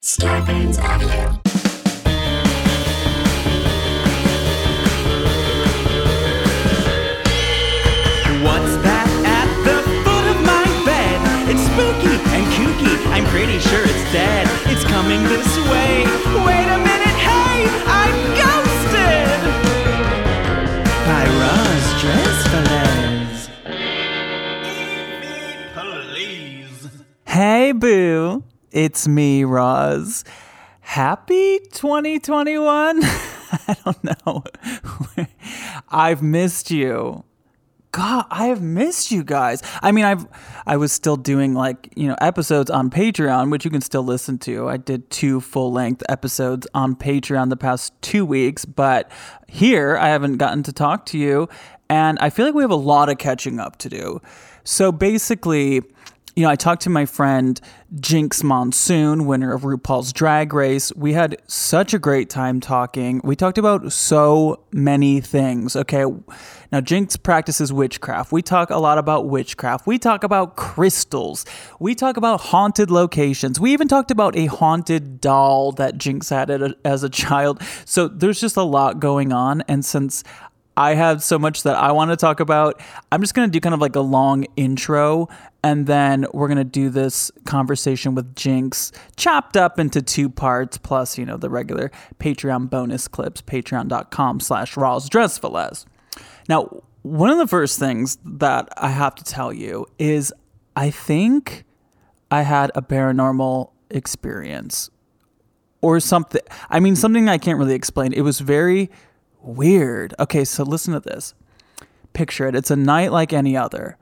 Scarpins Audio. What's that at the foot of my bed? It's spooky and kooky. I'm pretty sure it's dead. It's coming this way. Wait a minute, hey, I'm ghosted. By Roz Dressfelez. Please. Hey, boo. It's me, Roz. Happy 2021? I don't know. I've missed you. God, I have missed you guys. I mean, I've I was still doing like, you know, episodes on Patreon, which you can still listen to. I did two full-length episodes on Patreon the past 2 weeks, but here I haven't gotten to talk to you and I feel like we have a lot of catching up to do. So basically, you know, I talked to my friend Jinkx Monsoon, winner of RuPaul's Drag Race. We had such a great time talking. We talked about so many things. Okay. Now, Jinkx practices witchcraft. We talk a lot about witchcraft. We talk about crystals. We talk about haunted locations. We even talked about a haunted doll that Jinkx had as a child. So there's just a lot going on. And since I have so much that I want to talk about. I'm just going to do kind of like a long intro and then we're going to do this conversation with Jinkx chopped up into two parts plus, you know, the regular Patreon bonus clips, patreon.com slash Roz Now, one of the first things that I have to tell you is I think I had a paranormal experience or something. I mean, something I can't really explain. It was very Weird. Okay, so listen to this. Picture it. It's a night like any other.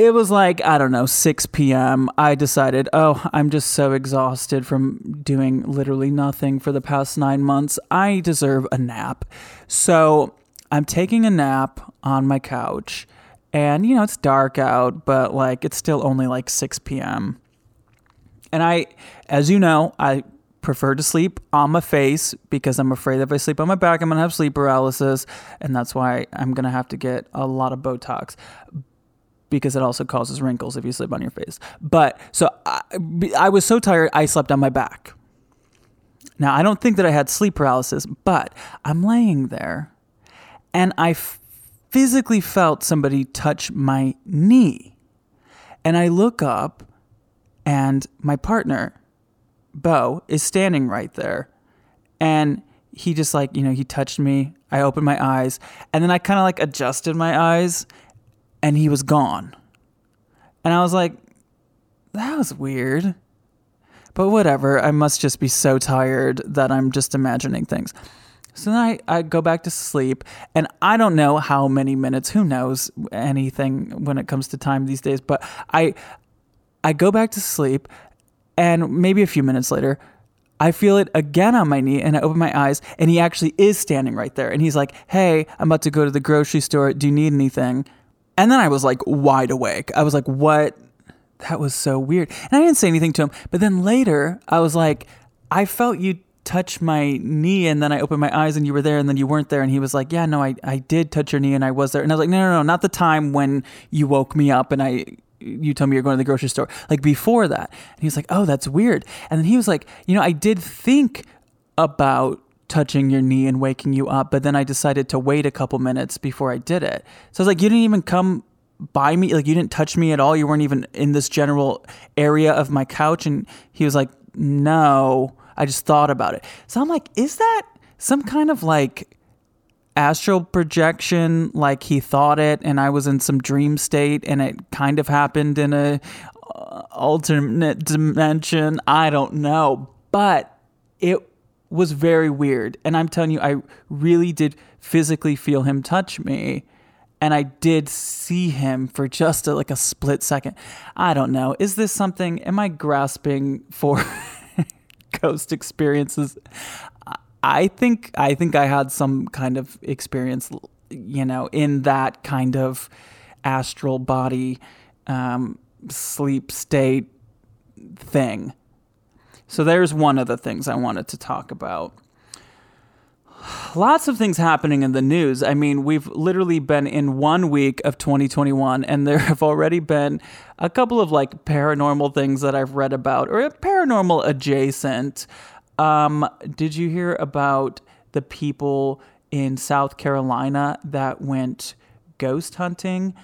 It was like, I don't know, 6 p.m. I decided, oh, I'm just so exhausted from doing literally nothing for the past nine months. I deserve a nap. So I'm taking a nap on my couch. And, you know, it's dark out, but like it's still only like 6 p.m. And I, as you know, I prefer to sleep on my face because I'm afraid if I sleep on my back, I'm to have sleep paralysis. And that's why I'm to have to get a lot of Botox because it also causes wrinkles if you sleep on your face. But so I, I was so tired, I slept on my back. Now, I don't think that I had sleep paralysis, but I'm laying there and I physically felt somebody touch my knee. And I look up and my partner Bo is standing right there. And he just like, you know, he touched me. I opened my eyes and then I kind of like adjusted my eyes and he was gone. And I was like, that was weird. But whatever, I must just be so tired that I'm just imagining things. So then I, I go back to sleep, and I don't know how many minutes, who knows anything when it comes to time these days, but I I go back to sleep and maybe a few minutes later, I feel it again on my knee and I open my eyes and he actually is standing right there. And he's like, Hey, I'm about to go to the grocery store. Do you need anything? And then I was like wide awake. I was like, What? That was so weird. And I didn't say anything to him. But then later, I was like, I felt you touch my knee and then I opened my eyes and you were there and then you weren't there. And he was like, Yeah, no, I, I did touch your knee and I was there. And I was like, No, no, no, not the time when you woke me up and I you told me you're going to the grocery store. Like before that. And he was like, oh, that's weird. And then he was like, you know, I did think about touching your knee and waking you up, but then I decided to wait a couple minutes before I did it. So I was like, you didn't even come by me. Like you didn't touch me at all. You weren't even in this general area of my couch. And he was like, no, I just thought about it. So I'm like, is that some kind of like astral projection like he thought it and I was in some dream state and it kind of happened in a uh, alternate dimension. I don't know, but it was very weird and I'm telling you I really did physically feel him touch me and I did see him for just a, like a split second. I don't know. Is this something am I grasping for ghost experiences? I think I think I had some kind of experience, you know, in that kind of astral body um, sleep state thing. So there's one of the things I wanted to talk about. lots of things happening in the news. I mean, we've literally been in one week of 2021, and there have already been a couple of like paranormal things that I've read about, or paranormal adjacent. Um, did you hear about the people in South Carolina that went ghost hunting?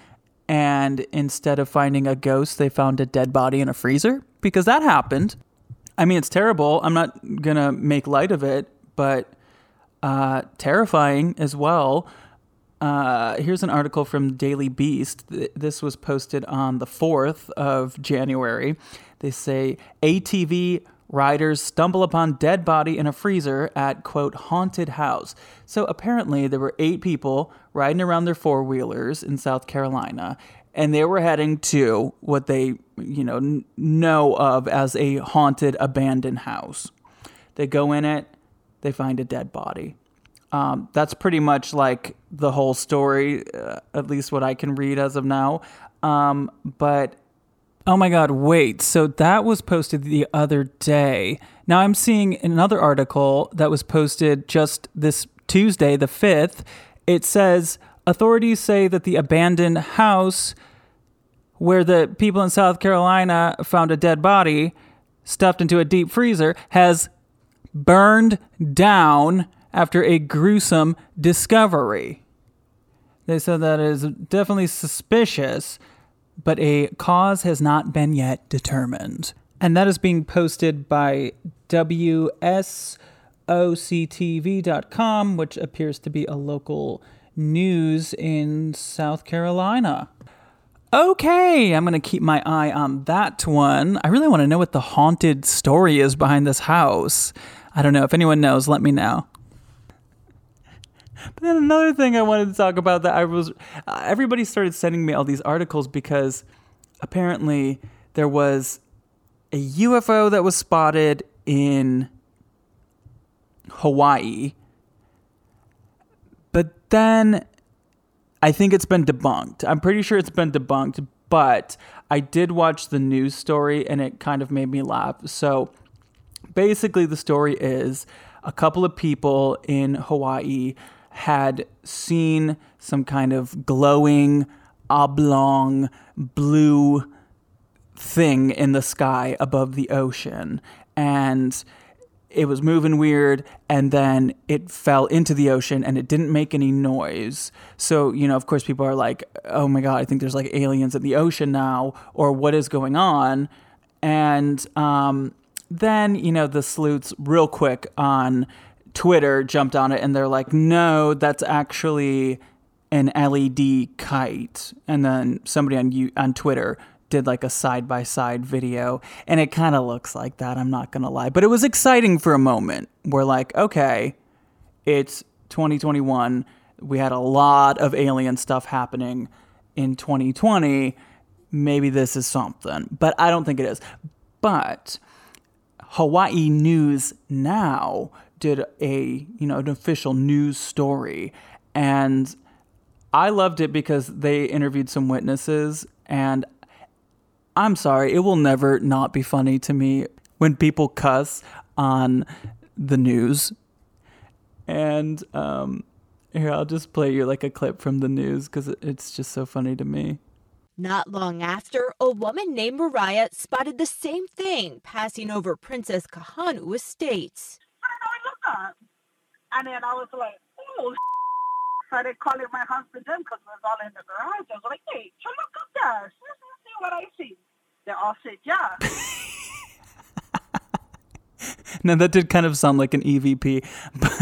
And instead of finding a ghost, they found a dead body in a freezer? Because that happened. I mean, it's terrible. I'm not going to make light of it, but uh, terrifying as well. Uh, here's an article from Daily Beast. This was posted on the 4th of January. They say ATV riders stumble upon dead body in a freezer at quote haunted house. So apparently there were eight people riding around their four wheelers in South Carolina, and they were heading to what they you know n- know of as a haunted abandoned house. They go in it, they find a dead body. Um, that's pretty much like the whole story, uh, at least what I can read as of now. Um, but oh my God, wait. So that was posted the other day. Now I'm seeing another article that was posted just this Tuesday, the 5th. It says authorities say that the abandoned house where the people in South Carolina found a dead body stuffed into a deep freezer has burned down after a gruesome discovery. They said that is definitely suspicious, but a cause has not been yet determined. And that is being posted by WSOCTV.com, which appears to be a local news in South Carolina. Okay, I'm going to keep my eye on that one. I really want to know what the haunted story is behind this house. I don't know. If anyone knows, let me know. But then another thing I wanted to talk about that I was everybody started sending me all these articles because apparently there was a UFO that was spotted in Hawaii. But then I think it's been debunked. I'm pretty sure it's been debunked, but I did watch the news story and it kind of made me laugh. So basically, the story is a couple of people in Hawaii had seen some kind of glowing, oblong, blue thing in the sky above the ocean. And it was moving weird and then it fell into the ocean and it didn't make any noise. So, you know, of course, people are like, oh my God, I think there's like aliens in the ocean now, or what is going on? And um, then, you know, the sleuths, real quick on Twitter jumped on it and they're like, no, that's actually an LED kite. And then somebody on you on Twitter did like a side by side video and it kind of looks like that, I'm not to lie. But it was exciting for a moment. We're like, okay, it's 2021. We had a lot of alien stuff happening in 2020. Maybe this is something, but I don't think it is. But Hawaii News Now did a you know an official news story and I loved it because they interviewed some witnesses and I'm sorry, it will never not be funny to me when people cuss on the news. And um here I'll just play you like a clip from the news cuz it's just so funny to me. Not long after, a woman named Mariah spotted the same thing passing over Princess Kahanu Estates. up. And then I was like, oh, started calling my husband in because we was all in the garage. I was like, hey, so look up there. See what I see. They all said, yeah. now that did kind of sound like an EVP, but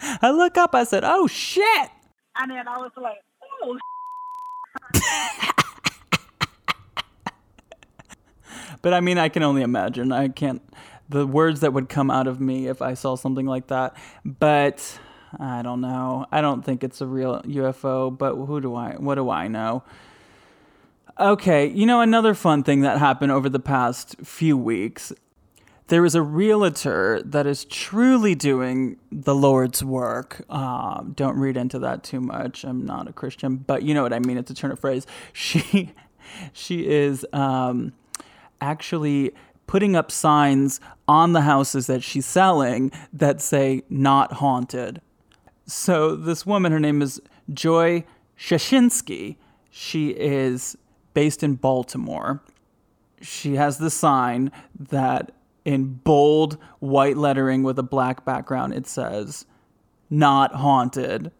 I look up, I said, oh shit. And then I was like, oh, but I mean, I can only imagine. I can't the words that would come out of me if I saw something like that. But I don't know. I don't think it's a real UFO, but who do I what do I know? Okay, you know another fun thing that happened over the past few weeks. There is a realtor that is truly doing the Lord's work. Uh, don't read into that too much. I'm not a Christian, but you know what I mean. It's a turn of phrase. She, she is um, actually putting up signs on the houses that she's selling that say not haunted. So this woman, her name is Joy Shashinsky. She is based in Baltimore. She has the sign that in bold white lettering with a black background it says not haunted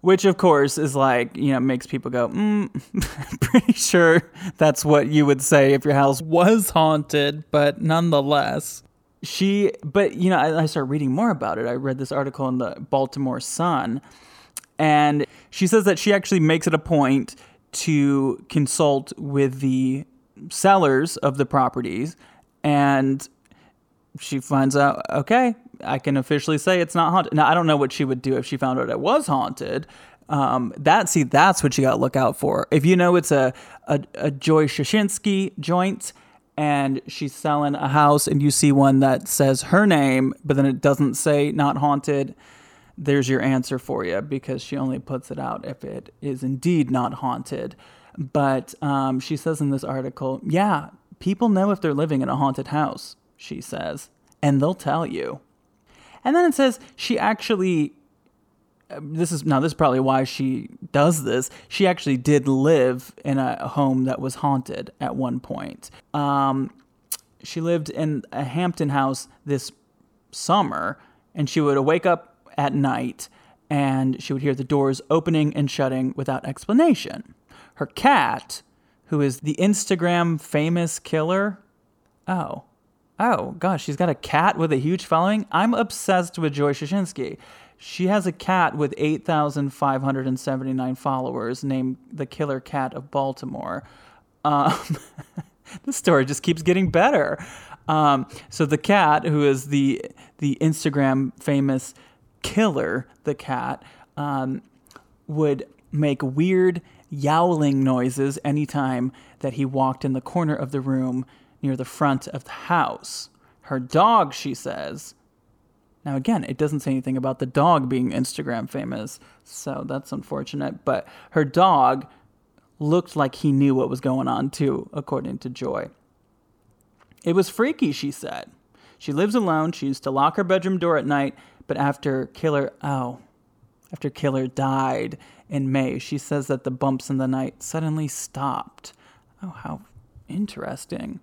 which of course is like you know makes people go mm, pretty sure that's what you would say if your house was haunted but nonetheless she but you know I, I started reading more about it i read this article in the baltimore sun and she says that she actually makes it a point to consult with the sellers of the properties and she finds out okay i can officially say it's not haunted. Now i don't know what she would do if she found out it was haunted. Um, that see that's what you got to look out for. If you know it's a, a, a joy shashinsky joint and she's selling a house and you see one that says her name but then it doesn't say not haunted there's your answer for you because she only puts it out if it is indeed not haunted but um, she says in this article yeah people know if they're living in a haunted house she says, and they'll tell you. And then it says she actually this is now this is probably why she does this. She actually did live in a home that was haunted at one point. Um, she lived in a Hampden house this summer, and she would wake up at night and she would hear the doors opening and shutting without explanation. Her cat, who is the Instagram famous killer, oh, Oh, gosh, she's got a cat with a huge following. I'm obsessed with Joy Shashinsky. She has a cat with 8,579 followers named the Killer Cat of Baltimore. Um, this story just keeps getting better. Um, so the cat, who is the the Instagram famous killer, the cat, um, would make weird yowling noises anytime that he walked in the corner of the room near the front of the house. Her dog, she says. Now, again, it doesn't say anything about the dog being Instagram famous, so that's unfortunate. But her dog looked like he knew what was going on, too, according to Joy. It was freaky, she said. She lives alone. She used to lock her bedroom door at night, but after Killer, oh, after Killer died in May, she says that the bumps in the night suddenly stopped. Oh, how interesting.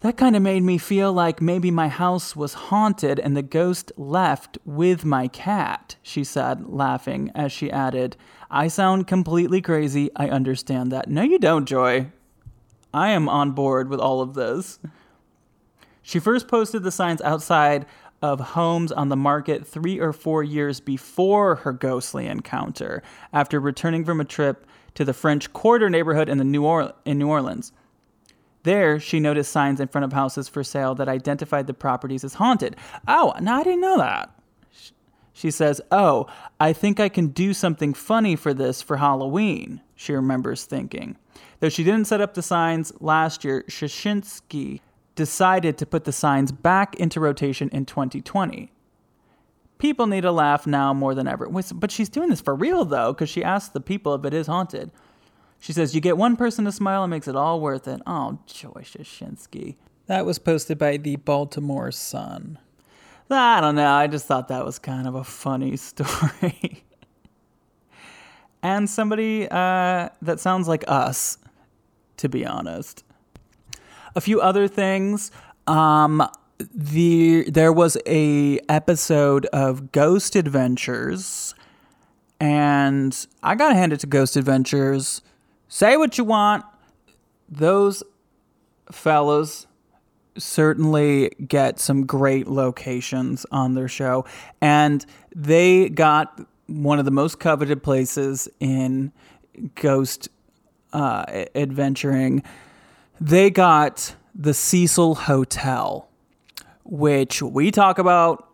That kind of made me feel like maybe my house was haunted and the ghost left with my cat, she said, laughing, as she added, I sound completely crazy. I understand that. No, you don't, Joy. I am on board with all of this. She first posted the signs outside of homes on the market three or four years before her ghostly encounter, after returning from a trip to the French Quarter neighborhood in, the New, or- in New Orleans. There, she noticed signs in front of houses for sale that identified the properties as haunted. Oh, no, I didn't know that. She says, Oh, I think I can do something funny for this for Halloween, she remembers thinking. Though she didn't set up the signs last year, Shashinsky decided to put the signs back into rotation in 2020. People need a laugh now more than ever. But she's doing this for real, though, because she asked the people if it is haunted. She says, You get one person to smile and makes it all worth it. Oh, Joy Shashinsky. That was posted by the Baltimore Sun. I don't know. I just thought that was kind of a funny story. and somebody uh, that sounds like us, to be honest. A few other things. Um, the there was a episode of Ghost Adventures, and I gotta hand it to Ghost Adventures Say what you want. Those fellows certainly get some great locations on their show. And they got one of the most coveted places in ghost uh, adventuring. They got the Cecil Hotel, which we talk about.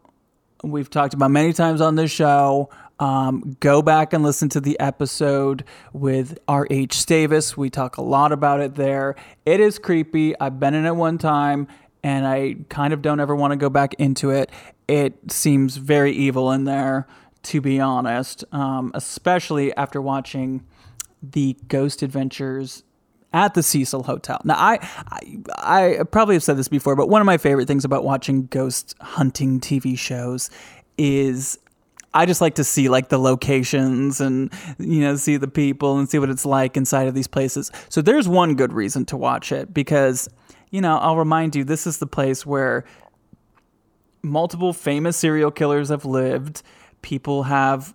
We've talked about many times on this show. Um, go back and listen to the episode with R.H. Stavis. We talk a lot about it there. It is creepy. I've been in it one time and I kind of don't ever want to go back into it. It seems very evil in there, to be honest, um, especially after watching the Ghost Adventures at the Cecil Hotel. Now, I, I, I probably have said this before, but one of my favorite things about watching ghost hunting TV shows is I just like to see like the locations and you know see the people and see what it's like inside of these places. So there's one good reason to watch it because you know I'll remind you this is the place where multiple famous serial killers have lived. People have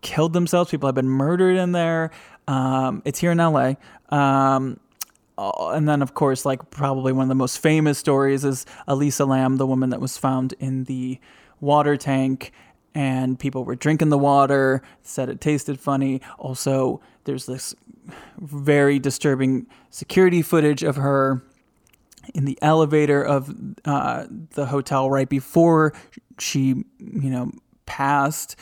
killed themselves. People have been murdered in there. Um, it's here in LA. Um, uh, and then, of course, like probably one of the most famous stories is Elisa Lam, the woman that was found in the water tank, and people were drinking the water, said it tasted funny. Also, there's this very disturbing security footage of her in the elevator of uh, the hotel right before she, you know, passed,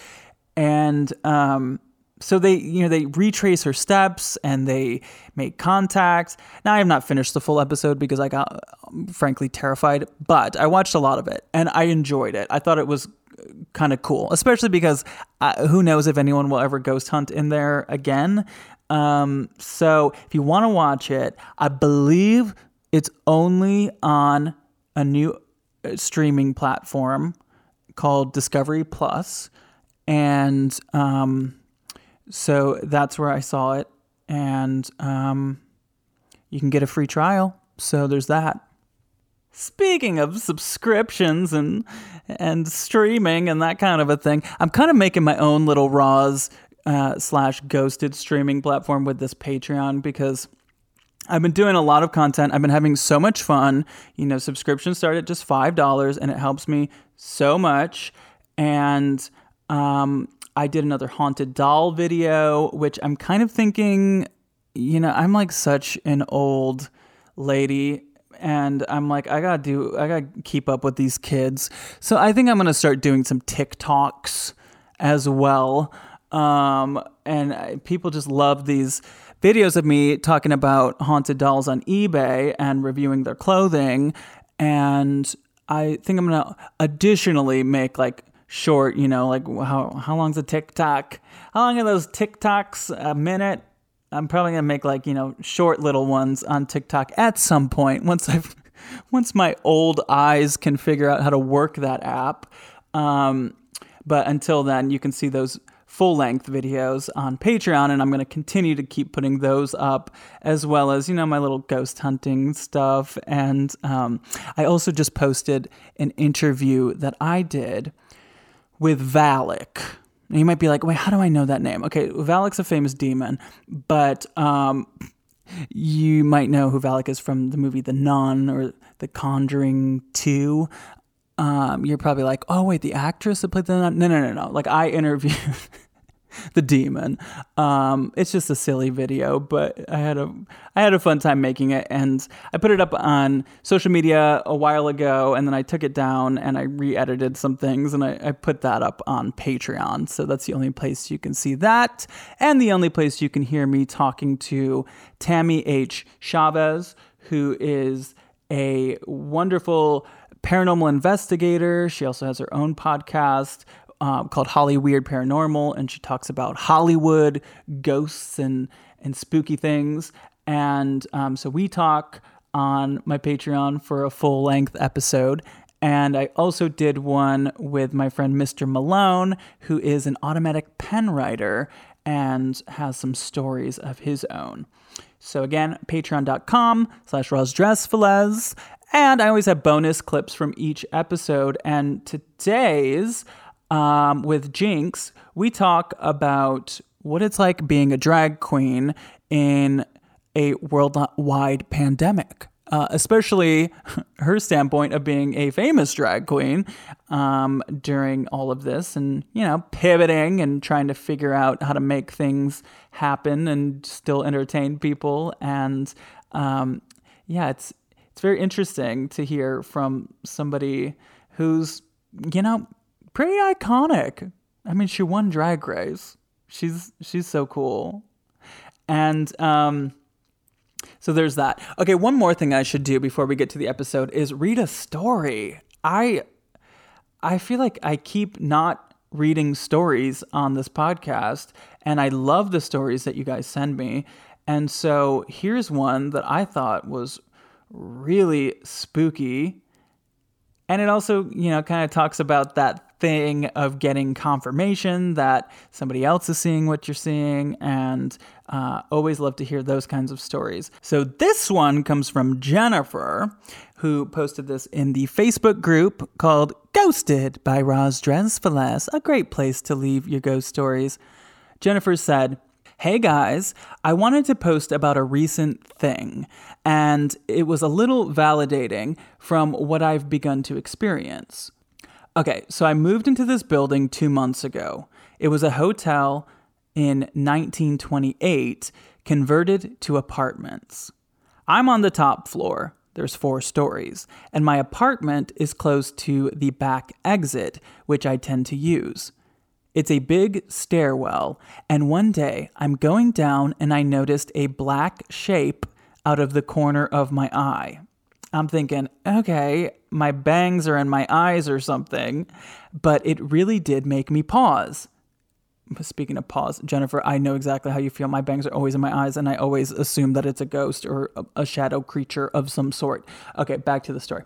and um, so they you know they retrace her steps and they make contact now i have not finished the full episode because i got um, frankly terrified but i watched a lot of it and i enjoyed it. I thought it was kind of cool especially because uh, who knows if anyone will ever ghost hunt in there again. Um, so if you want to watch it i believe it's only on a new uh, streaming platform called discovery plus and um, so that's where I saw it, and um, you can get a free trial. So there's that. Speaking of subscriptions and and streaming and that kind of a thing, I'm kind of making my own little Roz uh, slash ghosted streaming platform with this Patreon because I've been doing a lot of content. I've been having so much fun. You know, subscriptions start at just five dollars, and it helps me so much. And um, I did another haunted doll video, which I'm kind of thinking, you know, I'm like such an old lady and I'm like, I gotta do, I gotta keep up with these kids. So I think I'm gonna start doing some TikToks as well. Um, and people just love these videos of me talking about haunted dolls on eBay and reviewing their clothing. And I think I'm gonna additionally make like short, you know, like how how long's a TikTok? How long are those TikToks a minute? I'm probably gonna make like you know short little ones on TikTok at some point once I've once my old eyes can figure out how to work that app. Um, but until then, you can see those full length videos on Patreon, and I'm going to continue to keep putting those up, as well as, you know, my little ghost hunting stuff. And um, I also just posted an interview that I did with Valak. And you might be like, wait, how do I know that name? Okay, Valak's a famous demon, but um, you might know who Valak is from the movie The Nun or The Conjuring 2. Um, you're probably like, oh, wait, the actress that played the Nun? No, no, no, no. Like, I interviewed the demon. Um, it's just a silly video, but I had a I had a fun time making it, and I put it up on social media a while ago, and then I took it down and I re-edited some things, and I, I put that up on Patreon. So that's the only place you can see that, and the only place you can hear me talking to Tammy H. Chavez, who is a wonderful paranormal investigator. She also has her own podcast um, called Holly Weird Paranormal, and she talks about Hollywood ghosts and and spooky things. And um, so we talk on my Patreon for a full length episode. And I also did one with my friend Mr. Malone, who is an automatic pen writer and has some stories of his own. So again, patreon.com slash rosdressfelez. And I always have bonus clips from each episode. And today's um, with Jinkx, we talk about what it's like being a drag queen in a worldwide pandemic. Uh, especially her standpoint of being a famous drag queen um, during all of this and, you know, pivoting and trying to figure out how to make things happen and still entertain people. And um, yeah, it's, it's very interesting to hear from somebody who's, you know, pretty iconic. I mean, she won Drag Race. She's she's so cool. And um so there's that. Okay, one more thing I should do before we get to the episode is read a story. I I feel like I keep not reading stories on this podcast and I love the stories that you guys send me. And so here's one that I thought was really spooky. And it also, you know, kind of talks about that thing of getting confirmation that somebody else is seeing what you're seeing, and uh, always love to hear those kinds of stories. So this one comes from Jennifer, who posted this in the Facebook group called Ghosted by Roz Dresfeles, a great place to leave your ghost stories. Jennifer said, Hey guys, I wanted to post about a recent thing, and it was a little validating from what I've begun to experience. Okay, so I moved into this building two months ago. It was a hotel in 1928, converted to apartments. I'm on the top floor. There's four stories, and my apartment is close to the back exit, which I tend to use. It's a big stairwell, and one day I'm going down and I noticed a black shape out of the corner of my eye. I'm thinking, okay, my bangs are in my eyes or something, but it really did make me pause. Speaking of pause, Jennifer, I know exactly how you feel. My bangs are always in my eyes, and I always assume that it's a ghost or a, shadow creature of some sort. Okay, back to the story.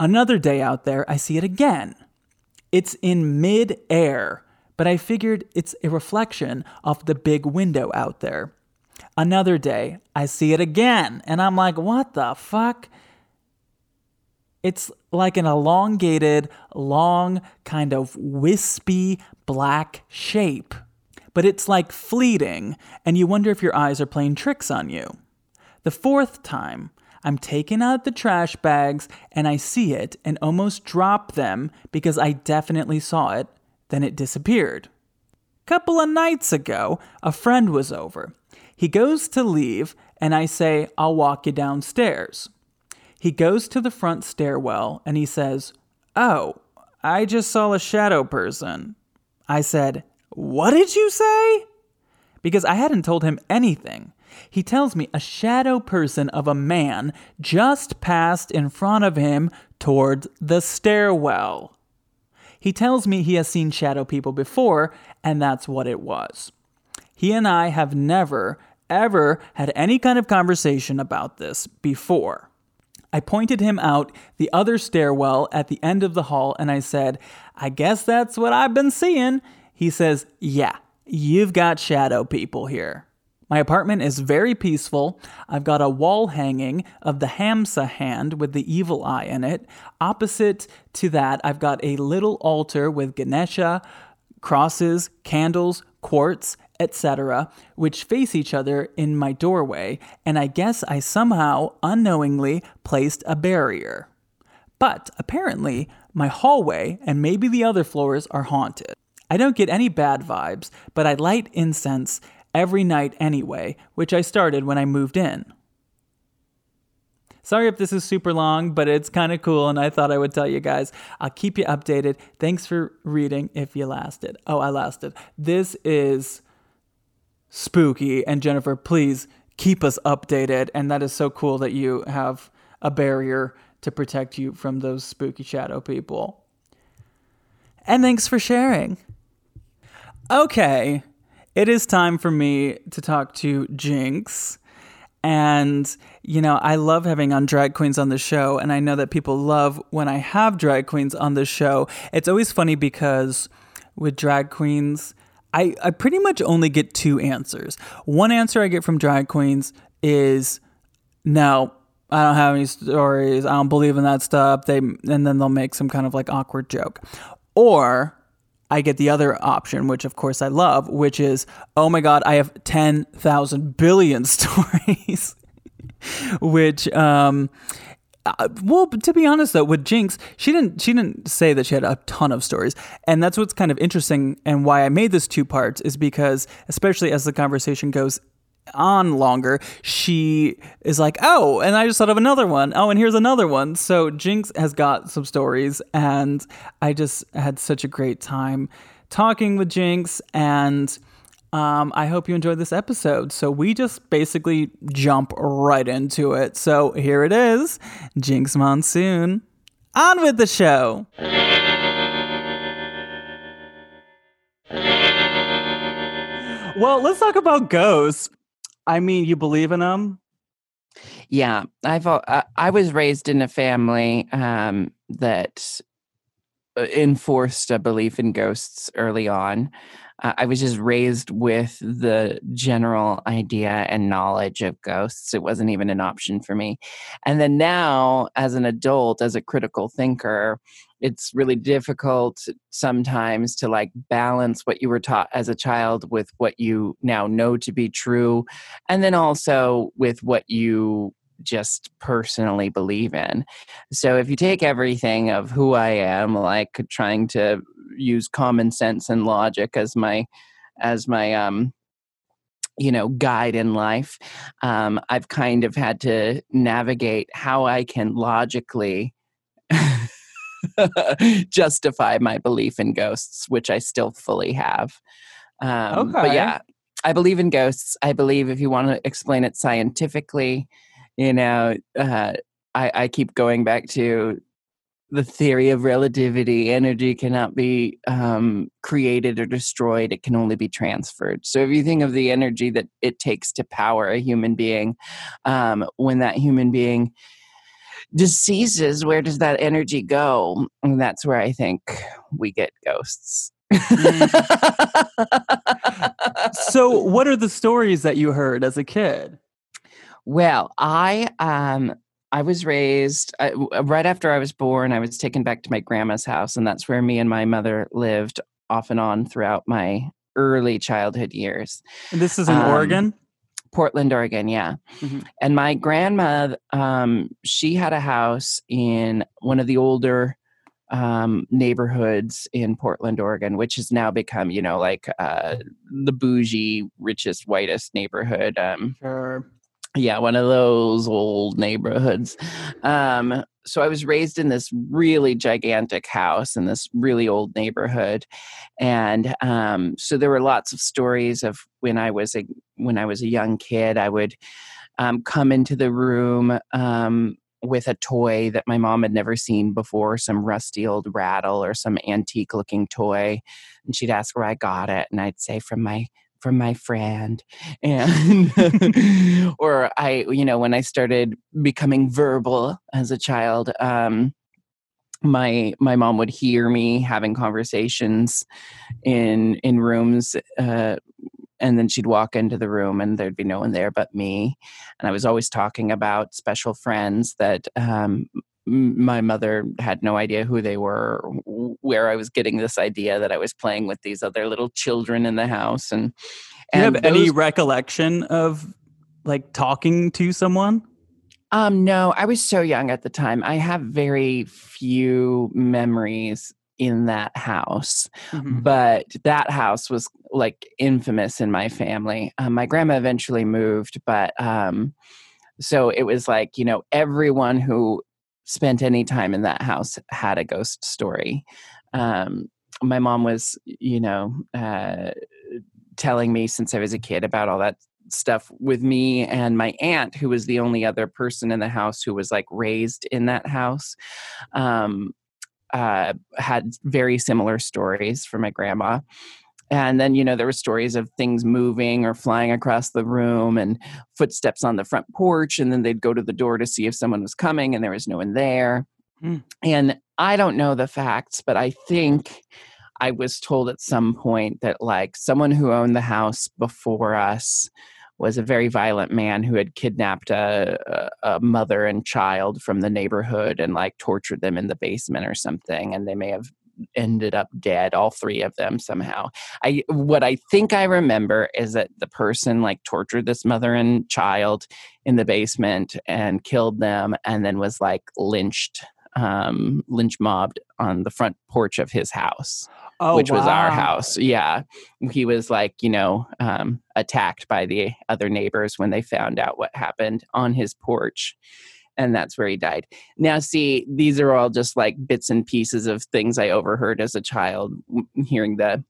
Another day out there, I see it again. It's in mid air, but I figured it's a reflection of the big window out there. Another day, I see it again, and I'm like, what the fuck? It's like an elongated, long, kind of wispy black shape. But it's like fleeting, and you wonder if your eyes are playing tricks on you. The fourth time, I'm taking out the trash bags and I see it and almost drop them because I definitely saw it. Then it disappeared. Couple of nights ago, a friend was over. He goes to leave and I say, I'll walk you downstairs. He goes to the front stairwell and he says, Oh, I just saw a shadow person. I said, What did you say? Because I hadn't told him anything. He tells me a shadow person of a man just passed in front of him towards the stairwell. He tells me he has seen shadow people before, and that's what it was. He and I have never, ever had any kind of conversation about this before. I pointed him out the other stairwell at the end of the hall and I said, I guess that's what I've been seeing. He says, Yeah, you've got shadow people here. My apartment is very peaceful. I've got a wall hanging of the Hamsa hand with the evil eye in it. Opposite to that, I've got a little altar with Ganesha, crosses, candles, quartz, etc., which face each other in my doorway, and I guess I somehow unknowingly placed a barrier. But apparently, my hallway and maybe the other floors are haunted. I don't get any bad vibes, but I light incense every night anyway, which I started when I moved in. Sorry if this is super long, but it's kind of cool, and I thought I would tell you guys. I'll keep you updated. Thanks for reading if you lasted. Oh, I lasted. This is spooky, and Jennifer, please keep us updated. And that is so cool that you have a barrier to protect you from those spooky shadow people. And thanks for sharing. Okay, it is time for me to talk to Jinkx. And, you know, I love having on drag queens on the show. And I know that people love when I have drag queens on the show. It's always funny because with drag queens, I, I pretty much only get two answers. One answer I get from drag queens is no, I don't have any stories. I don't believe in that stuff. They and then they'll make some kind of like awkward joke. Or I get the other option, which of course I love, which is, oh my God, I have 10,000 billion stories. which, um, uh, well, to be honest though, with Jinkx, she didn't she didn't say that she had a ton of stories, and that's what's kind of interesting and why I made this two parts is because, especially as the conversation goes on longer, she is like, oh, and I just thought of another one. Oh, and here's another one. So Jinkx has got some stories, and I just had such a great time talking with Jinkx, and um, I hope you enjoyed this episode. So we just basically jump right into it. So here it is Jinkx Monsoon. On with the show. Well, let's talk about ghosts. I mean, you believe in them? Yeah, I've uh, I was raised in a family um, that uh, enforced a belief in ghosts early on. Uh, I was just raised with the general idea and knowledge of ghosts. It wasn't even an option for me. And then now, as an adult, as a critical thinker, it's really difficult sometimes to like balance what you were taught as a child with what you now know to be true. And then also with what you just personally believe in. So if you take everything of who I am, like trying to use common sense and logic as my as my um you know guide in life um, i've kind of had to navigate how i can logically justify my belief in ghosts which i still fully have um, Okay. but yeah i believe in ghosts i believe if you want to explain it scientifically you know uh, I, I keep going back to the theory of relativity. Energy cannot be um, created or destroyed. It can only be transferred. So if you think of the energy that it takes to power a human being um, when that human being deceases where does that energy go? And that's where i think we get ghosts. So, what are the stories that you heard as a kid? Well, I um I was raised uh, uh, right after I was born. I was taken back to my grandma's house, and that's where me and my mother lived off and on throughout my early childhood years. And this is in Um, Oregon. Portland, Oregon, yeah. Mhm. And my grandma, um, she had a house in one of the older um, neighborhoods in Portland, Oregon, which has now become, you know, like uh, the bougie, richest, whitest neighborhood. Um, Sure. Yeah one of those old neighborhoods. Um so i was raised in this really gigantic house in this really old neighborhood and um so there were lots of stories of when i was a when i was a young kid i would um, come into the room um with a toy that my mom had never seen before some rusty old rattle or some antique looking toy and she'd ask where i got it and i'd say from my from my friend and or i you know when i started becoming verbal as a child um my my mom would hear me having conversations in in rooms uh and then she'd walk into the room and there'd be no one there but me and i was always talking about special friends that um my mother had no idea who they were where i was getting this idea that i was playing with these other little children in the house and Do you have and any recollection of like talking to someone? Um, no, I was so young at the time. I have very few memories in that house, Mhm. but that house was like infamous in my family. Um, my grandma eventually moved, but um, so it was like, you know, everyone who spent any time in that house had a ghost story. Um, my mom was, you know, uh, telling me since I was a kid about all that stuff with me and my aunt who was the only other person in the house who was like raised in that house um uh had very similar stories for my grandma and then you know there were stories of things moving or flying across the room and footsteps on the front porch and then they'd go to the door to see if someone was coming and there was no one there Mm. and i don't know the facts but i think i was told at some point that like someone who owned the house before us was a very violent man who had kidnapped a, a, a mother and child from the neighborhood and like tortured them in the basement or something and they may have ended up dead all three of them somehow i what i think i remember is that the person like tortured this mother and child in the basement and killed them and then was like lynched um lynch mobbed on the front porch of his house Oh, which was our house. Yeah. He was like, you know, um, attacked by the other neighbors when they found out what happened on his porch. And that's where he died. Now, see, these are all just like bits and pieces of things I overheard as a child, hearing the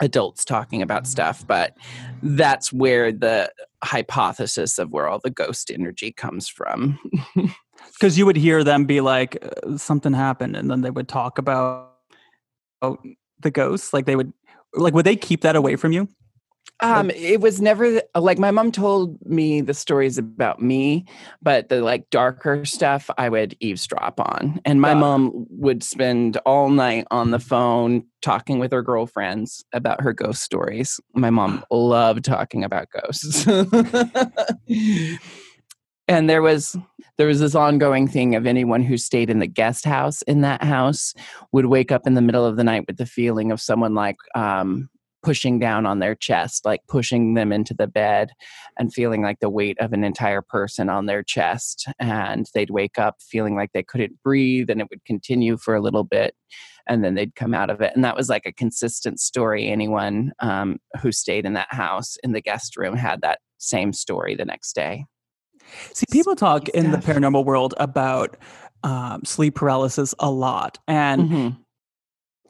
adults talking about stuff. But that's where the hypothesis of where all the ghost energy comes from. Because you would hear them be like, uh, something happened, and then they would talk about, about the ghosts. Like they would, like, would they keep that away from you? Um, it was never like my mom told me the stories about me, but the like darker stuff I would eavesdrop on. And my mom would spend all night on the phone talking with her girlfriends about her ghost stories. My mom loved talking about ghosts. and there was there was this ongoing thing of anyone who stayed in the guest house in that house would wake up in the middle of the night with the feeling of someone like um, pushing down on their chest, like pushing them into the bed and feeling like the weight of an entire person on their chest. And they'd wake up feeling like they couldn't breathe and it would continue for a little bit and then they'd come out of it. And that was like a consistent story. Anyone um, who stayed in that house in the guest room had that same story the next day. See, people talk in the paranormal world about um, sleep paralysis a lot, and Mhm.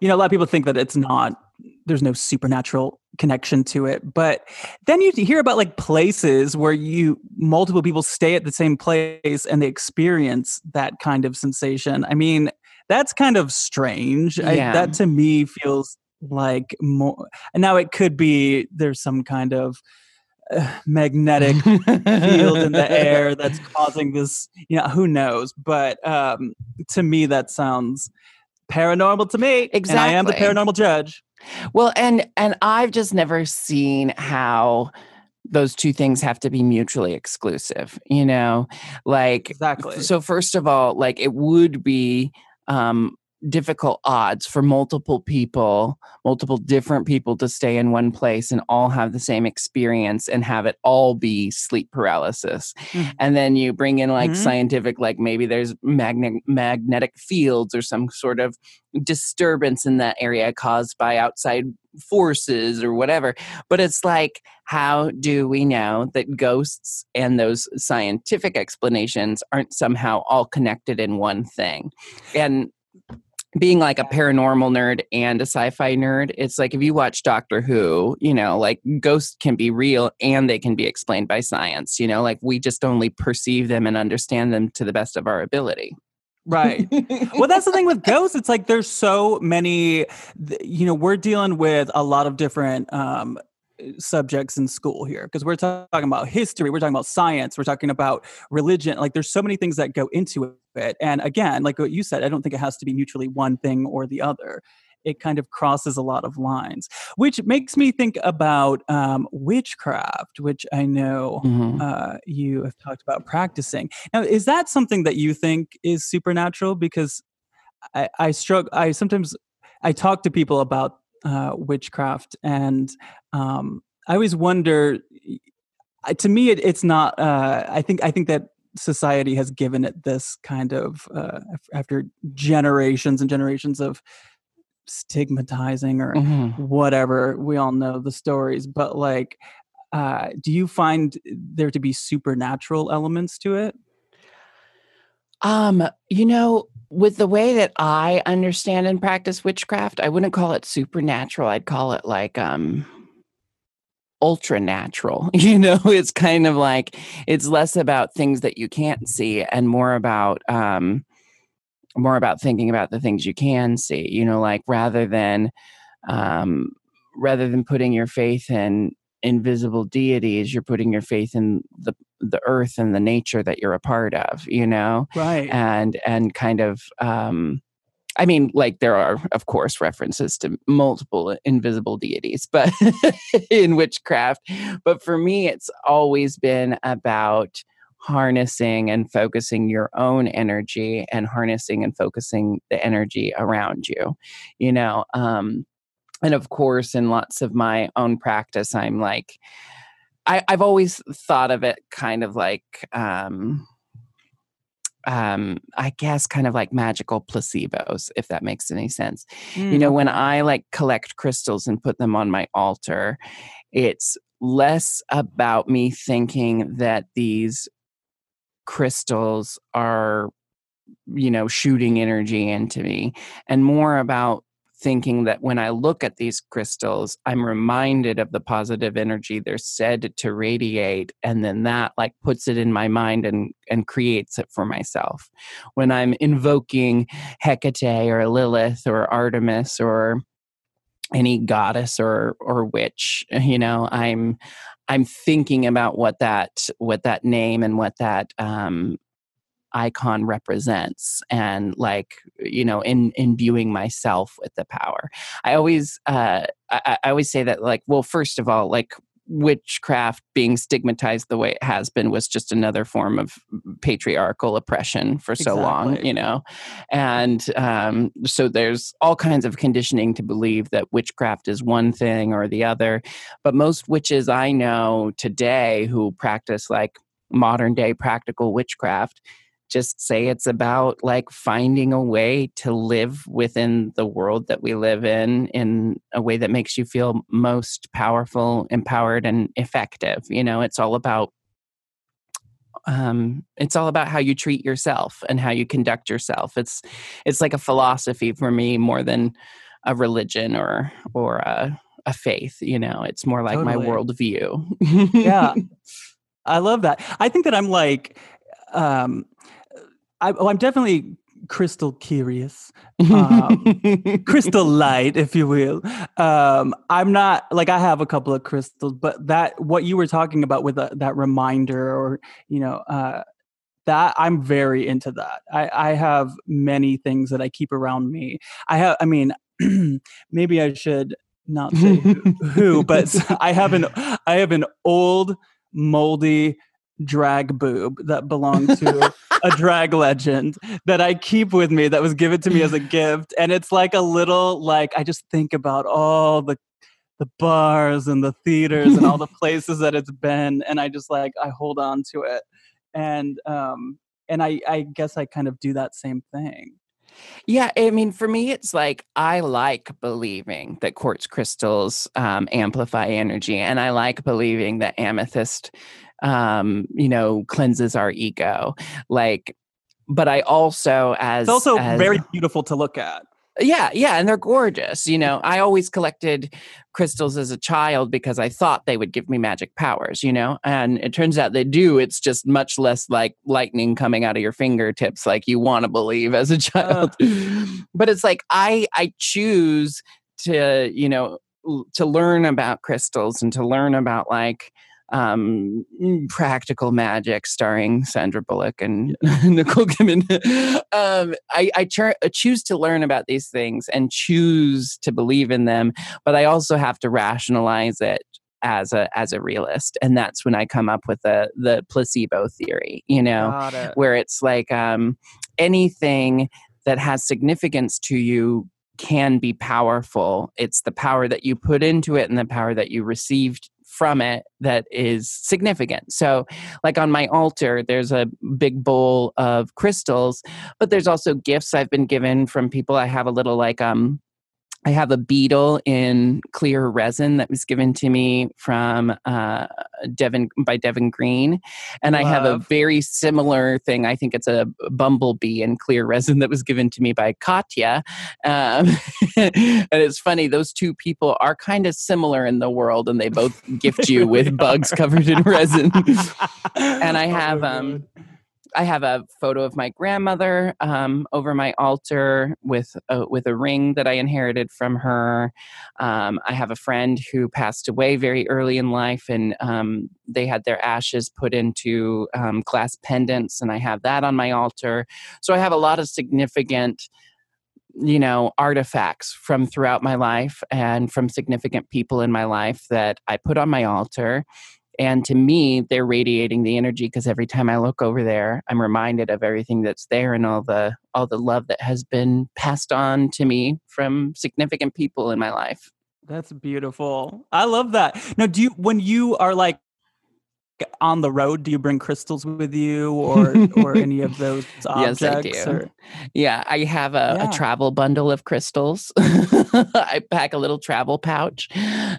you know, a lot of people think that it's not. There's no supernatural connection to it, but then you hear about like places where you multiple people stay at the same place and they experience that kind of sensation. I mean, that's kind of strange. I, that to me feels like more. Now it could be there's some kind of uh, magnetic field in the air that's causing this you know who knows but um to me that sounds paranormal to me and i am the paranormal judge Well, and and I've just never seen how those two things have to be mutually exclusive, you know? Like exactly so first of all, like it would be um difficult odds for multiple people, multiple different people to stay in one place and all have the same experience and have it all be sleep paralysis. Mhm. And then you bring in like Mhm. scientific like maybe there's magne- magnetic fields or some sort of disturbance in that area caused by outside forces or whatever. But it's like, how do we know that ghosts and those scientific explanations aren't somehow all connected in one thing? And being like a paranormal nerd and a sci-fi nerd, it's like if you watch Doctor Who, you know, like ghosts can be real and they can be explained by science, you know, like we just only perceive them and understand them to the best of our ability. right well that's the thing with ghosts it's like there's so many you know we're dealing with a lot of different um subjects in school here because we're talking about history we're talking about science we're talking about religion like there's so many things that go into it and again like what you said i don't think it has to be mutually one thing or the other it kind of crosses a lot of lines which makes me think about um, witchcraft which i know Mhm. uh, you have talked about practicing. Now, is that something that you think is supernatural? Because I, I struggle. I sometimes I talk to people about uh, witchcraft, and um, I always wonder. To me, it, it's not. Uh, I think. I think that society has given it this kind of uh, after generations and generations of stigmatizing or Mhm. whatever we all know the stories but like uh do you find there to be supernatural elements to it Um, you know, with the way that I understand and practice witchcraft, I wouldn't call it supernatural. I'd call it like um ultra natural. You know, it's kind of like it's less about things that you can't see and more about um more about thinking about the things you can see, you know, like rather than um rather than putting your faith in invisible deities, you're putting your faith in the the earth and the nature that you're a part of, you know? right and and kind of um I mean, like there are, of course, references to multiple invisible deities, but in witchcraft. But for me, it's always been about harnessing and focusing your own energy and harnessing and focusing the energy around you, you know. Um, and of course, in lots of my own practice, I'm like, I, I've always thought of it kind of like, um, um i guess kind of like magical placebos if that makes any sense. You know when i like collect crystals and put them on my altar it's less about me thinking that these crystals are you know shooting energy into me and more about thinking that when i look at these crystals i'm reminded of the positive energy they're said to radiate and then that like puts it in my mind and and creates it for myself. When i'm invoking hecate or lilith or artemis or any goddess or or witch you know i'm i'm thinking about what that what that name and what that um icon represents and like you know in imbuing myself with the power. I always uh I, I always say that like well first of all like witchcraft being stigmatized the way it has been was just another form of patriarchal oppression for so long you know? And um, so there's all kinds of conditioning to believe that witchcraft is one thing or the other. But most witches i know today who practice like modern day practical witchcraft just say it's about like finding a way to live within the world that we live in in a way that makes you feel most powerful empowered and effective you know? It's all about um, it's all about how you treat yourself and how you conduct yourself. It's it's like a philosophy for me more than a religion or or a, a faith you know? It's more like my worldview. Yeah. I love that. I think that i'm like um I, well, i'm definitely crystal curious um, crystal light if you will. Um i'm not like i have a couple of crystals but that what you were talking about with uh that reminder or you know uh that i'm very into that. I i have many things that i keep around me. I have i mean maybe i should not say who, who but i have an i have an old moldy drag boob that belonged to a drag legend that I keep with me that was given to me as a gift. And it's like a little like I just think about all the the bars and the theaters and all the places that it's been and I just like I hold on to it. And um and I I guess I kind of do that same thing. Yeah, I mean, for me, it's like I like believing that quartz crystals um, amplify energy, and I like believing that amethyst, um, you know, cleanses our ego. Like, but I also, as It's also as- very beautiful to look at. Yeah, yeah, and they're gorgeous. You know, I always collected crystals as a child because I thought they would give me magic powers, you know, and it turns out they do. It's just much less like lightning coming out of your fingertips like you want to believe as a child. but it's like I I choose to, you know, l- to learn about crystals and to learn about like um mm, practical magic starring sandra bullock and nicole kidman um i i uh, choose to learn about these things and choose to believe in them but i also have to rationalize it as a as a realist and that's when i come up with the the placebo theory you know it. where it's like um, anything that has significance to you can be powerful. It's the power that you put into it and the power that you received from it that is significant. So, like on my altar, there's a big bowl of crystals, but there's also gifts I've been given from people. I have a little like um I have a beetle in clear resin that was given to me from uh, Devon by Devon Green, and I have a very similar thing. I think it's a bumblebee in clear resin that was given to me by Katya. Um, and it's funny; those two people are kind of similar in the world, and they both gift you with bugs covered in resin. and I Oh, have um, God. I have a photo of my grandmother um, over my altar with a, with a ring that I inherited from her. Um, I have a friend who passed away very early in life, and um, they had their ashes put into um, glass pendants, and I have that on my altar. So I have a lot of significant you know artifacts from throughout my life and from significant people in my life that I put on my altar and to me they're radiating the energy because every time i look over there i'm reminded of everything that's there and all the all the love that has been passed on to me from significant people in my life That's beautiful. I love that. Now, do you when you are like on the road, do you bring crystals with you or or any of those objects Yes. I do. Or, yeah i have a, Yeah. a travel bundle of crystals i pack a little travel pouch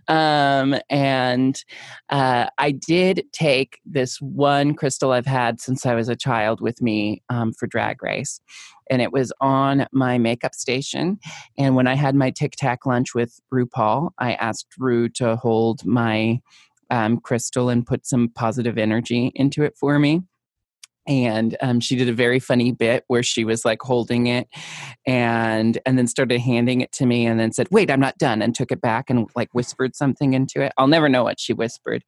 um, and uh, i did take this one crystal i've had since i was a child with me um, for drag race and it was on my makeup station and when i had my tic tac lunch with rupaul i asked ru to hold my um, crystal and put some positive energy into it for me. And um, she did a very funny bit where she was like holding it and and then started handing it to me and then said wait i'm not done and took it back and like whispered something into it. I'll never know what she whispered.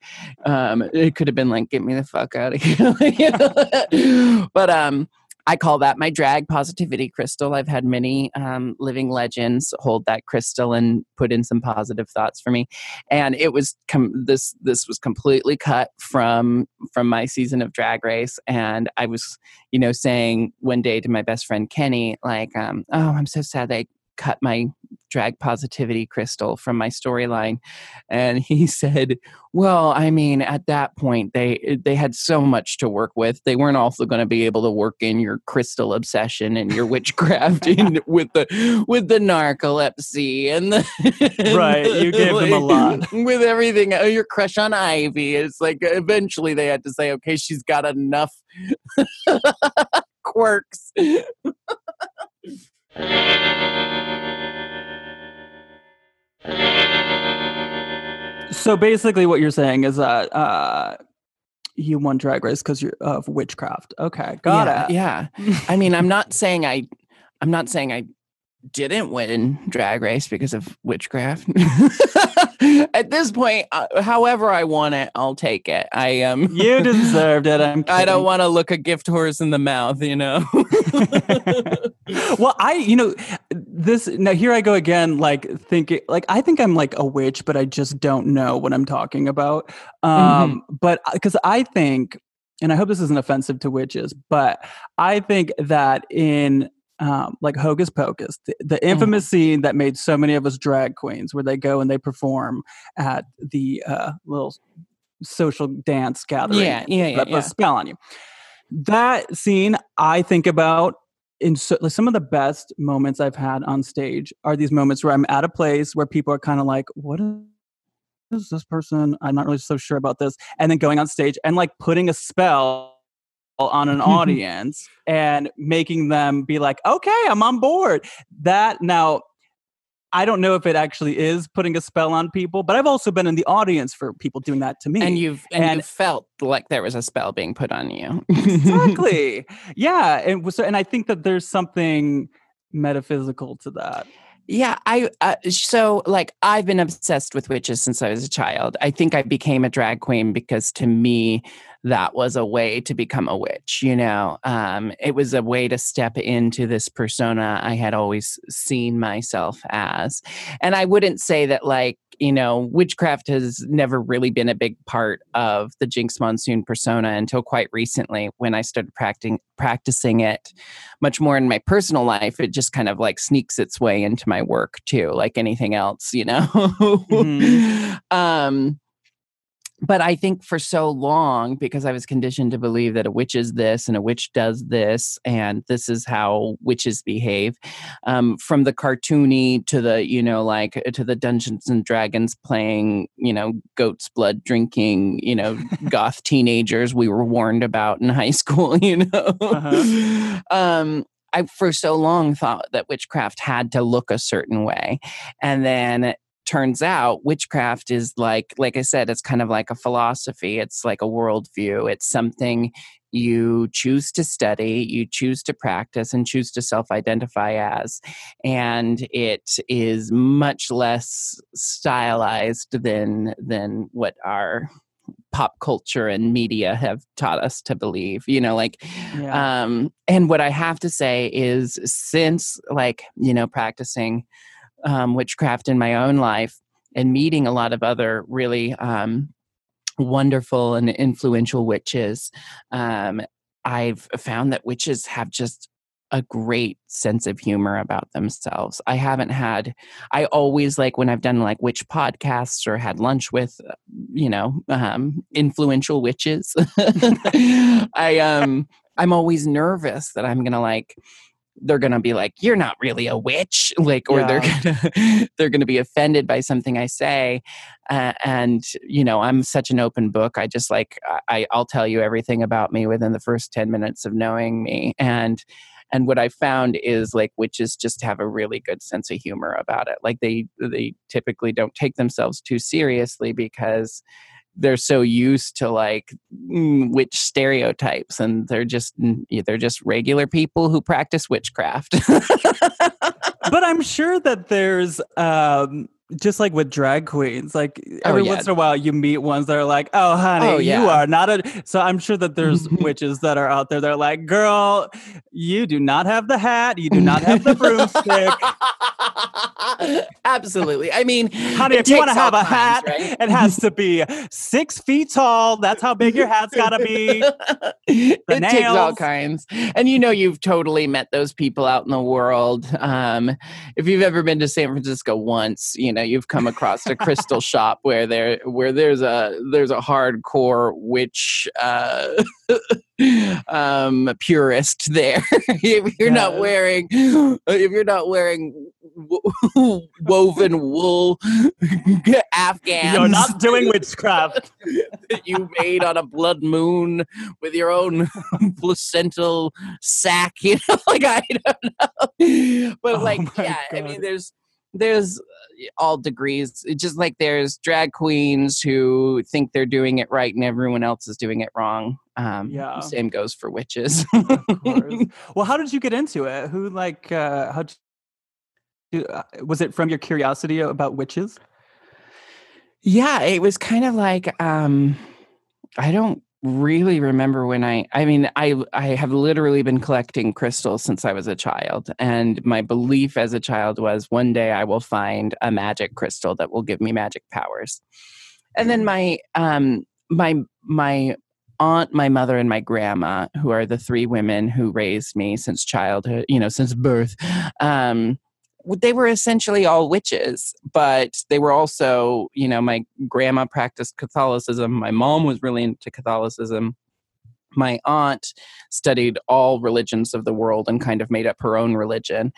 Um, it could have been like get me the fuck out of here but um I call that my drag positivity crystal. I've had many um, living legends hold that crystal and put in some positive thoughts for me, and it was com- this this was completely cut from from my season of Drag Race, and I was you know saying one day to my best friend Kenny like, um, "Oh, I'm so sad they cut my drag positivity crystal from my storyline. And he said well i mean at that point they they had so much to work with. They weren't also going to be able to work in your crystal obsession and your witchcraft with the with the narcolepsy and the right you gave them a lot. with everything. Oh, your crush on ivy it's like eventually they had to say okay she's got enough quirks so basically, what you're saying is that uh, you won Drag Race because you're of witchcraft. Okay, got yeah, it. Yeah, I mean, I'm not saying I, I'm not saying I didn't win drag race because of witchcraft at this point uh, however i want it i'll take it. I um you deserved it I'm i don't want to look a gift horse in the mouth you know? Well i you know this now here i go again like thinking like i think i'm like a witch but i just don't know what i'm talking about. Um mm-hmm. but because uh, i think and i hope this isn't offensive to witches but i think that in um, like Hocus Pocus, the, the infamous mm. scene that made so many of us drag queens, where they go and they perform at the uh, little social dance gathering. Yeah, yeah, yeah. yeah. a spell on you. That scene, I think about in so, like, some of the best moments I've had on stage are these moments where I'm at a place where people are kind of like, "What is this person? I'm not really so sure about this," and then going on stage and like putting a spell on an audience and making them be like, okay, I'm on board. That now, I don't know if it actually is putting a spell on people, but I've also been in the audience for people doing that to me. And you've and, and you felt like there was a spell being put on you. exactly. Yeah. And so and I think that there's something metaphysical to that. Yeah, I uh, so like I've been obsessed with witches since I was a child. I think I became a drag queen because to me that was a way to become a witch, you know. Um, it was a way to step into this persona I had always seen myself as. And I wouldn't say that like you know, witchcraft has never really been a big part of the Jinkx Monsoon persona until quite recently when I started practicing practicing it much more in my personal life. It just kind of like sneaks its way into my work too, like anything else, you know. mm-hmm. um but I think for so long, because I was conditioned to believe that a witch is this and a witch does this, and this is how witches behave, um, from the cartoony to the, you know, like to the Dungeons and Dragons playing, you know, goat's blood drinking, you know, goth teenagers we were warned about in high school, you know. Uh-huh. um, I for so long thought that witchcraft had to look a certain way. And then turns out witchcraft is like like i said it's kind of like a philosophy it's like a worldview it's something you choose to study you choose to practice and choose to self-identify as and it is much less stylized than than what our pop culture and media have taught us to believe you know like yeah. um and what i have to say is since like you know practicing um, witchcraft in my own life and meeting a lot of other really um, wonderful and influential witches, um, I've found that witches have just a great sense of humor about themselves. I haven't had, I always like when I've done like witch podcasts or had lunch with, uh, you know, um, influential witches. I, um, I'm always nervous that I'm going to like, they're going to be like you're not really a witch like or yeah. they're to they're going to be offended by something i say. Uh, and you know i'm such an open book i just like I, i'll tell you everything about me within the first 10 minutes of knowing me. And and what i found is like witches just have a really good sense of humor about it. Like they they typically don't take themselves too seriously because they're so used to like mm, witch stereotypes and they're just they're just regular people who practice witchcraft. But I'm sure that there's um just like with drag queens, like every Oh, yeah. once in a while you meet ones that are like, "Oh, honey, Oh, you are not a." So I'm sure that there's witches that are out there. They're like, "Girl, you do not have the hat. You do not have the broomstick, Absolutely. I mean, honey. If you want to have a kinds, hat, right? it has to be six feet tall. That's how big your hat's gotta be." it takes all kinds and you know you've totally met those people out in the world um, if you've ever been to san francisco once you know you've come across a crystal shop where there where there's a there's a hardcore witch uh, um purist there if you're not wearing if you're not wearing wo- woven wool afghans You're not doing witchcraft. that you made on a blood moon with your own placental sack, you know, like I don't know. But Oh like, yeah, I mean, there's there's uh, all degrees. It's just like there's drag queens who think they're doing it right and everyone else is doing it wrong. Um, Yeah. Same goes for witches. of course. Well, how did you get into it? Who like uh how was it from your curiosity about witches? Yeah, it was kind of like um I don't really remember when I I mean I I have literally been collecting crystals since I was a child and my belief as a child was one day I will find a magic crystal that will give me magic powers. And then my um my my aunt, my mother and my grandma who are the three women who raised me since childhood, you know, since birth. Um they were essentially all witches, but they were also, you know, my grandma practiced Catholicism. My mom was really into Catholicism. My aunt studied all religions of the world and kind of made up her own religion.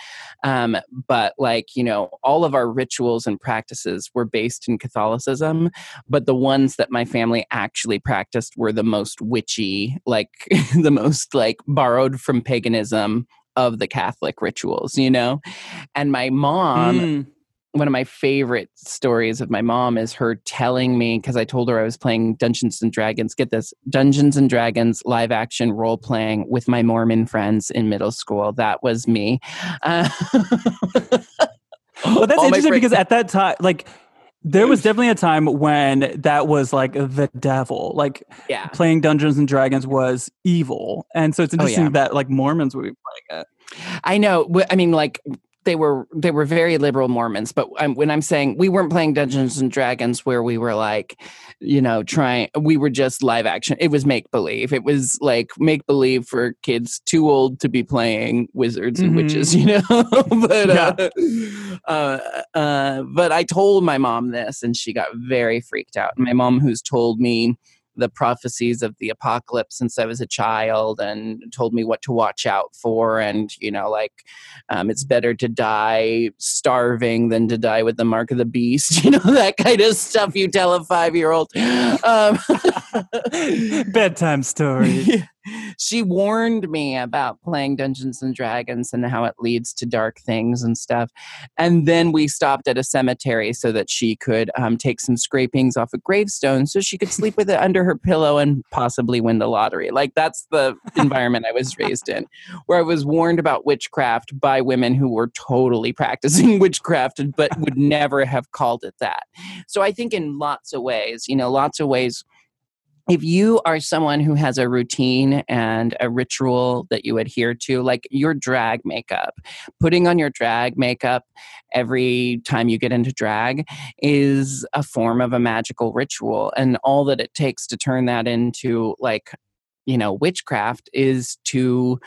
Um, but, like, you know, all of our rituals and practices were based in Catholicism, but the ones that my family actually practiced were the most witchy, like, the most, like, borrowed from paganism of the Catholic rituals, you know? And my mom, Mm. one of my favorite stories of my mom is her telling me because I told her I was playing Dungeons and Dragons. Get this Dungeons and Dragons live action role playing with my Mormon friends in middle school. That was me. Uh, Well, that's all interesting because at that time, like, there was definitely a time when that was like the devil. Like yeah. playing Dungeons and Dragons was evil, and so it's Oh, interesting yeah. that like Mormons would be playing it. I know. I mean, like they were they were very liberal Mormons, but um, when I'm saying we weren't playing Dungeons and Dragons, where we were like, you know, trying, we were just live action. It was make believe. It was like make believe for kids too old to be playing wizards and witches, you know. but uh, uh, uh, but I told my mom this, and she got very freaked out. My mom, who's told me the prophecies of the apocalypse since I was a child and told me what to watch out for. And, you know, like, um, it's better to die starving than to die with the mark of the beast, you know, that kind of stuff you tell a five year old. Um, Bedtime story. She warned me about playing Dungeons and Dragons and how it leads to dark things and stuff. And then we stopped at a cemetery so that she could um, take some scrapings off a gravestone so she could sleep with it under her pillow and possibly win the lottery. Like that's the environment I was raised in, where I was warned about witchcraft by women who were totally practicing witchcraft but would never have called it that. So I think in lots of ways, you know, lots of ways if you are someone who has a routine and a ritual that you adhere to, like your drag makeup, putting on your drag makeup every time you get into drag is a form of a magical ritual. And all that it takes to turn that into, like, you know, witchcraft is to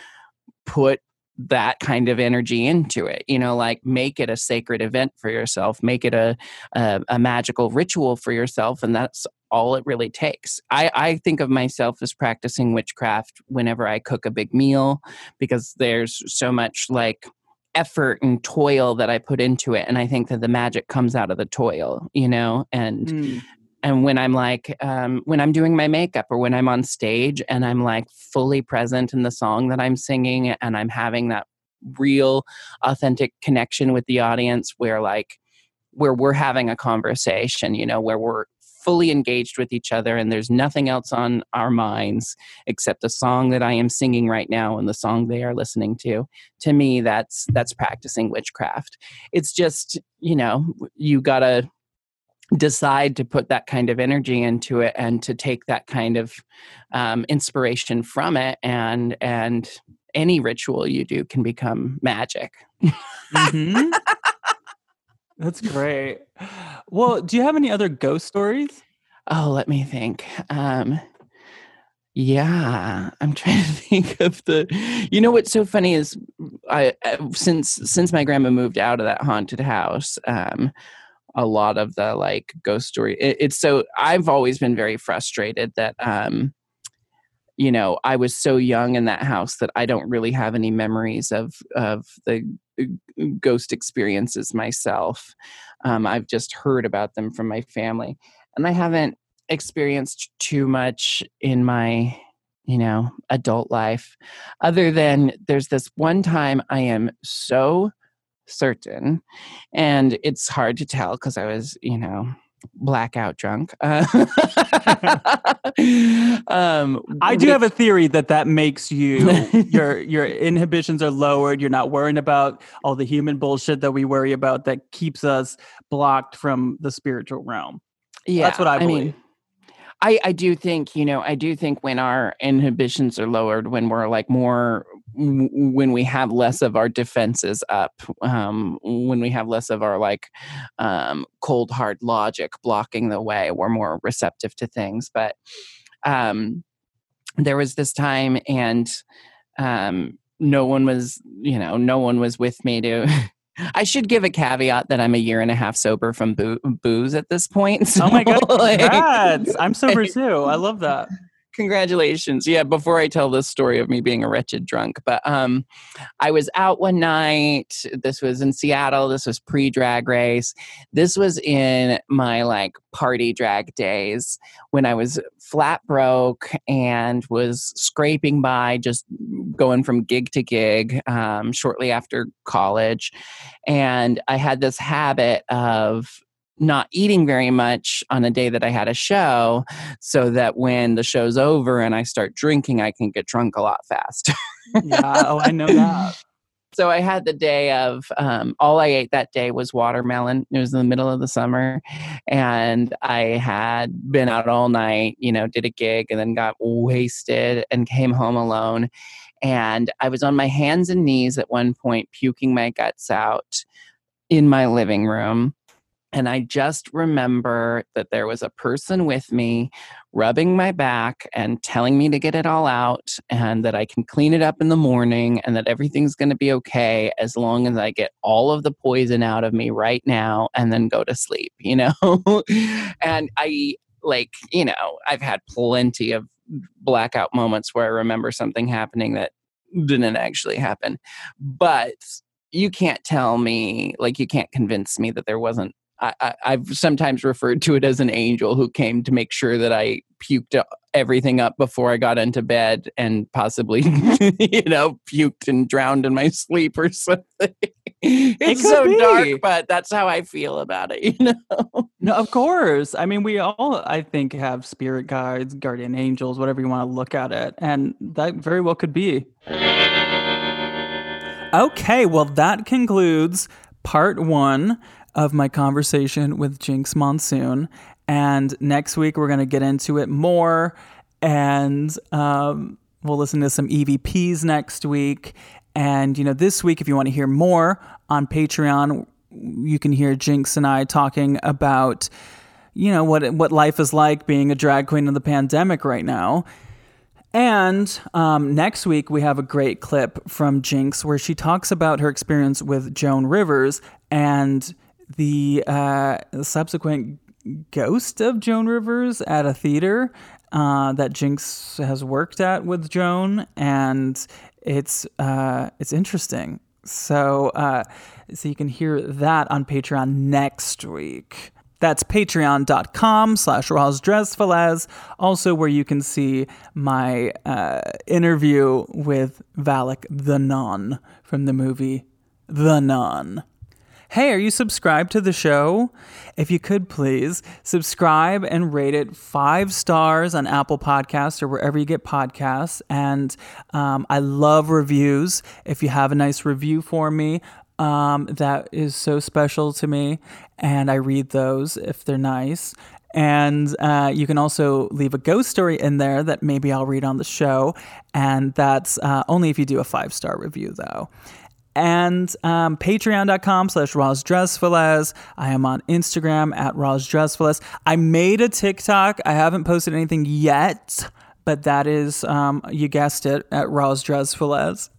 put that kind of energy into it you know like make it a sacred event for yourself make it a, a a magical ritual for yourself and that's all it really takes. I, I think of myself as practicing witchcraft whenever I cook a big meal because there's so much like effort and toil that I put into it. And I think that the magic comes out of the toil, you know? And Mm. And when I'm like um, when I'm doing my makeup or when I'm on stage and I'm like fully present in the song that I'm singing and I'm having that real authentic connection with the audience where like where we're having a conversation, you know, where we're fully engaged with each other and there's nothing else on our minds except the song that I am singing right now and the song they are listening to, to me that's that's practicing witchcraft. It's just, you know, you got to decide to put that kind of energy into it and to take that kind of um, inspiration from it and and any ritual you do can become magic Mhm. That's great. Well, do you have any other ghost stories? oh let me think um yeah i'm trying to think of the you know what's so funny is i since since my grandma moved out of that haunted house um a lot of the like ghost story. It, it's so i've always been very frustrated that um you know i was so young in that house that i don't really have any memories of of the uh, ghost experiences myself. Um, i've just heard about them from my family and i haven't experienced too much in my you know adult life other than there's this one time i am so certain and it's hard to tell because i was you know blackout drunk uh, um I do have a theory that that makes you your your inhibitions are lowered. You're not worrying about all the human bullshit that we worry about that keeps us blocked from the spiritual realm. yeah That's what I believe. mean I, I do think you know I do think when our inhibitions are lowered when we're like more w- when we have less of our defenses up um, when we have less of our like um, cold hard logic blocking the way we're more receptive to things but um, there was this time and um, no one was you know no one was with me to I should give a caveat that I'm a year and a half sober from boo- booze at this point. oh my god, like- I'm sober too. I love that. Congratulations. Yeah before i tell this story of me being a wretched drunk but um i was out one night this was in seattle this was pre drag race. This was in my like party drag days when i was flat broke and was scraping by just going from gig to gig um, shortly after college. And i had this habit of not eating very much on a day that I had a show so that when the show's over and I start drinking, I can get drunk a lot faster. Yeah. Oh, I know that. so I had the day of um, all I ate that day was watermelon. It was in the middle of the summer, and I had been out all night. You know, did a gig and then got wasted and came home alone. And I was on my hands and knees at one point, puking my guts out in my living room. And I just remember that there was a person with me rubbing my back and telling me to get it all out and that I can clean it up in the morning and that everything's going to be okay as long as I get all of the poison out of me right now and then go to sleep, you know? and I, like, you know, I've had plenty of blackout moments where I remember something happening that didn't actually happen. But you can't tell me, like, you can't convince me that there wasn't I, I, I've sometimes referred to it as an angel who came to make sure that I puked uh, everything up before I got into bed and possibly, you know, puked and drowned in my sleep or something. It's could so be. dark, but that's how I feel about it, you know? No, of course. I mean, we all, I think, have spirit guides, guardian angels, whatever you want to look at it. And that very well could be. Okay, well, that concludes part one of my conversation with Jinkx Monsoon. And next week, we're going to get into it more. And um, we'll listen to some EVPs next week. And, you know, this week, if you want to hear more on Patreon, you can hear Jinkx and I talking about, you know, what what life is like being a drag queen in the pandemic right now. And um, next week, we have a great clip from Jinkx where she talks about her experience with Joan Rivers and the uh, subsequent ghost of Joan Rivers at a theater uh, that Jinkx has worked at with Joan, and it's uh, it's interesting. So uh, so you can hear that on Patreon next week. That's patreon.com slash RozDrezfalez, also where you can see my uh, interview with Valak the Nun from the movie The Nun. Hey, are you subscribed to the show? If you could please subscribe and rate it five stars on Apple Podcasts or wherever you get podcasts. And um, I love reviews. If you have a nice review for me, um, that is so special to me. And I read those if they're nice. And uh, you can also leave a ghost story in there that maybe I'll read on the show. And that's uh, only if you do a five star review, though. And um, patreon.com slash Roz Drezfalez. I am on Instagram at Roz Drezfalez. I made a TikTok. I haven't posted anything yet, but that is, um, you guessed it, at Roz Drezfalez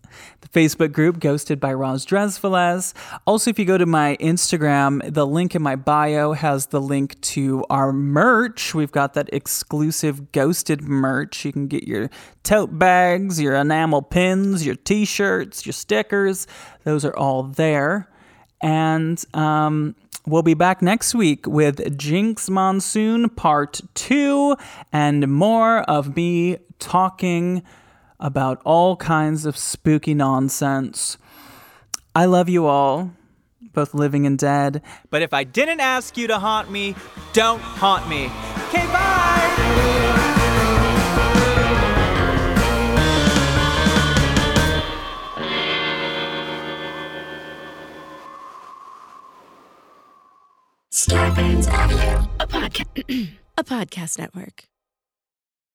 the Facebook group Ghosted by Roz Drezfalez. Also, if you go to my Instagram, the link in my bio has the link to our merch. We've got that exclusive Ghosted merch. You can get your tote bags, your enamel pins, your t shirts, your stickers. Those are all there. And um, We'll be back next week with Jinkx Monsoon Part 2 and more of me talking about all kinds of spooky nonsense. I love you all, both living and dead. But if I didn't ask you to haunt me, don't haunt me. Okay, bye! Audio. a podcast, a podcast network.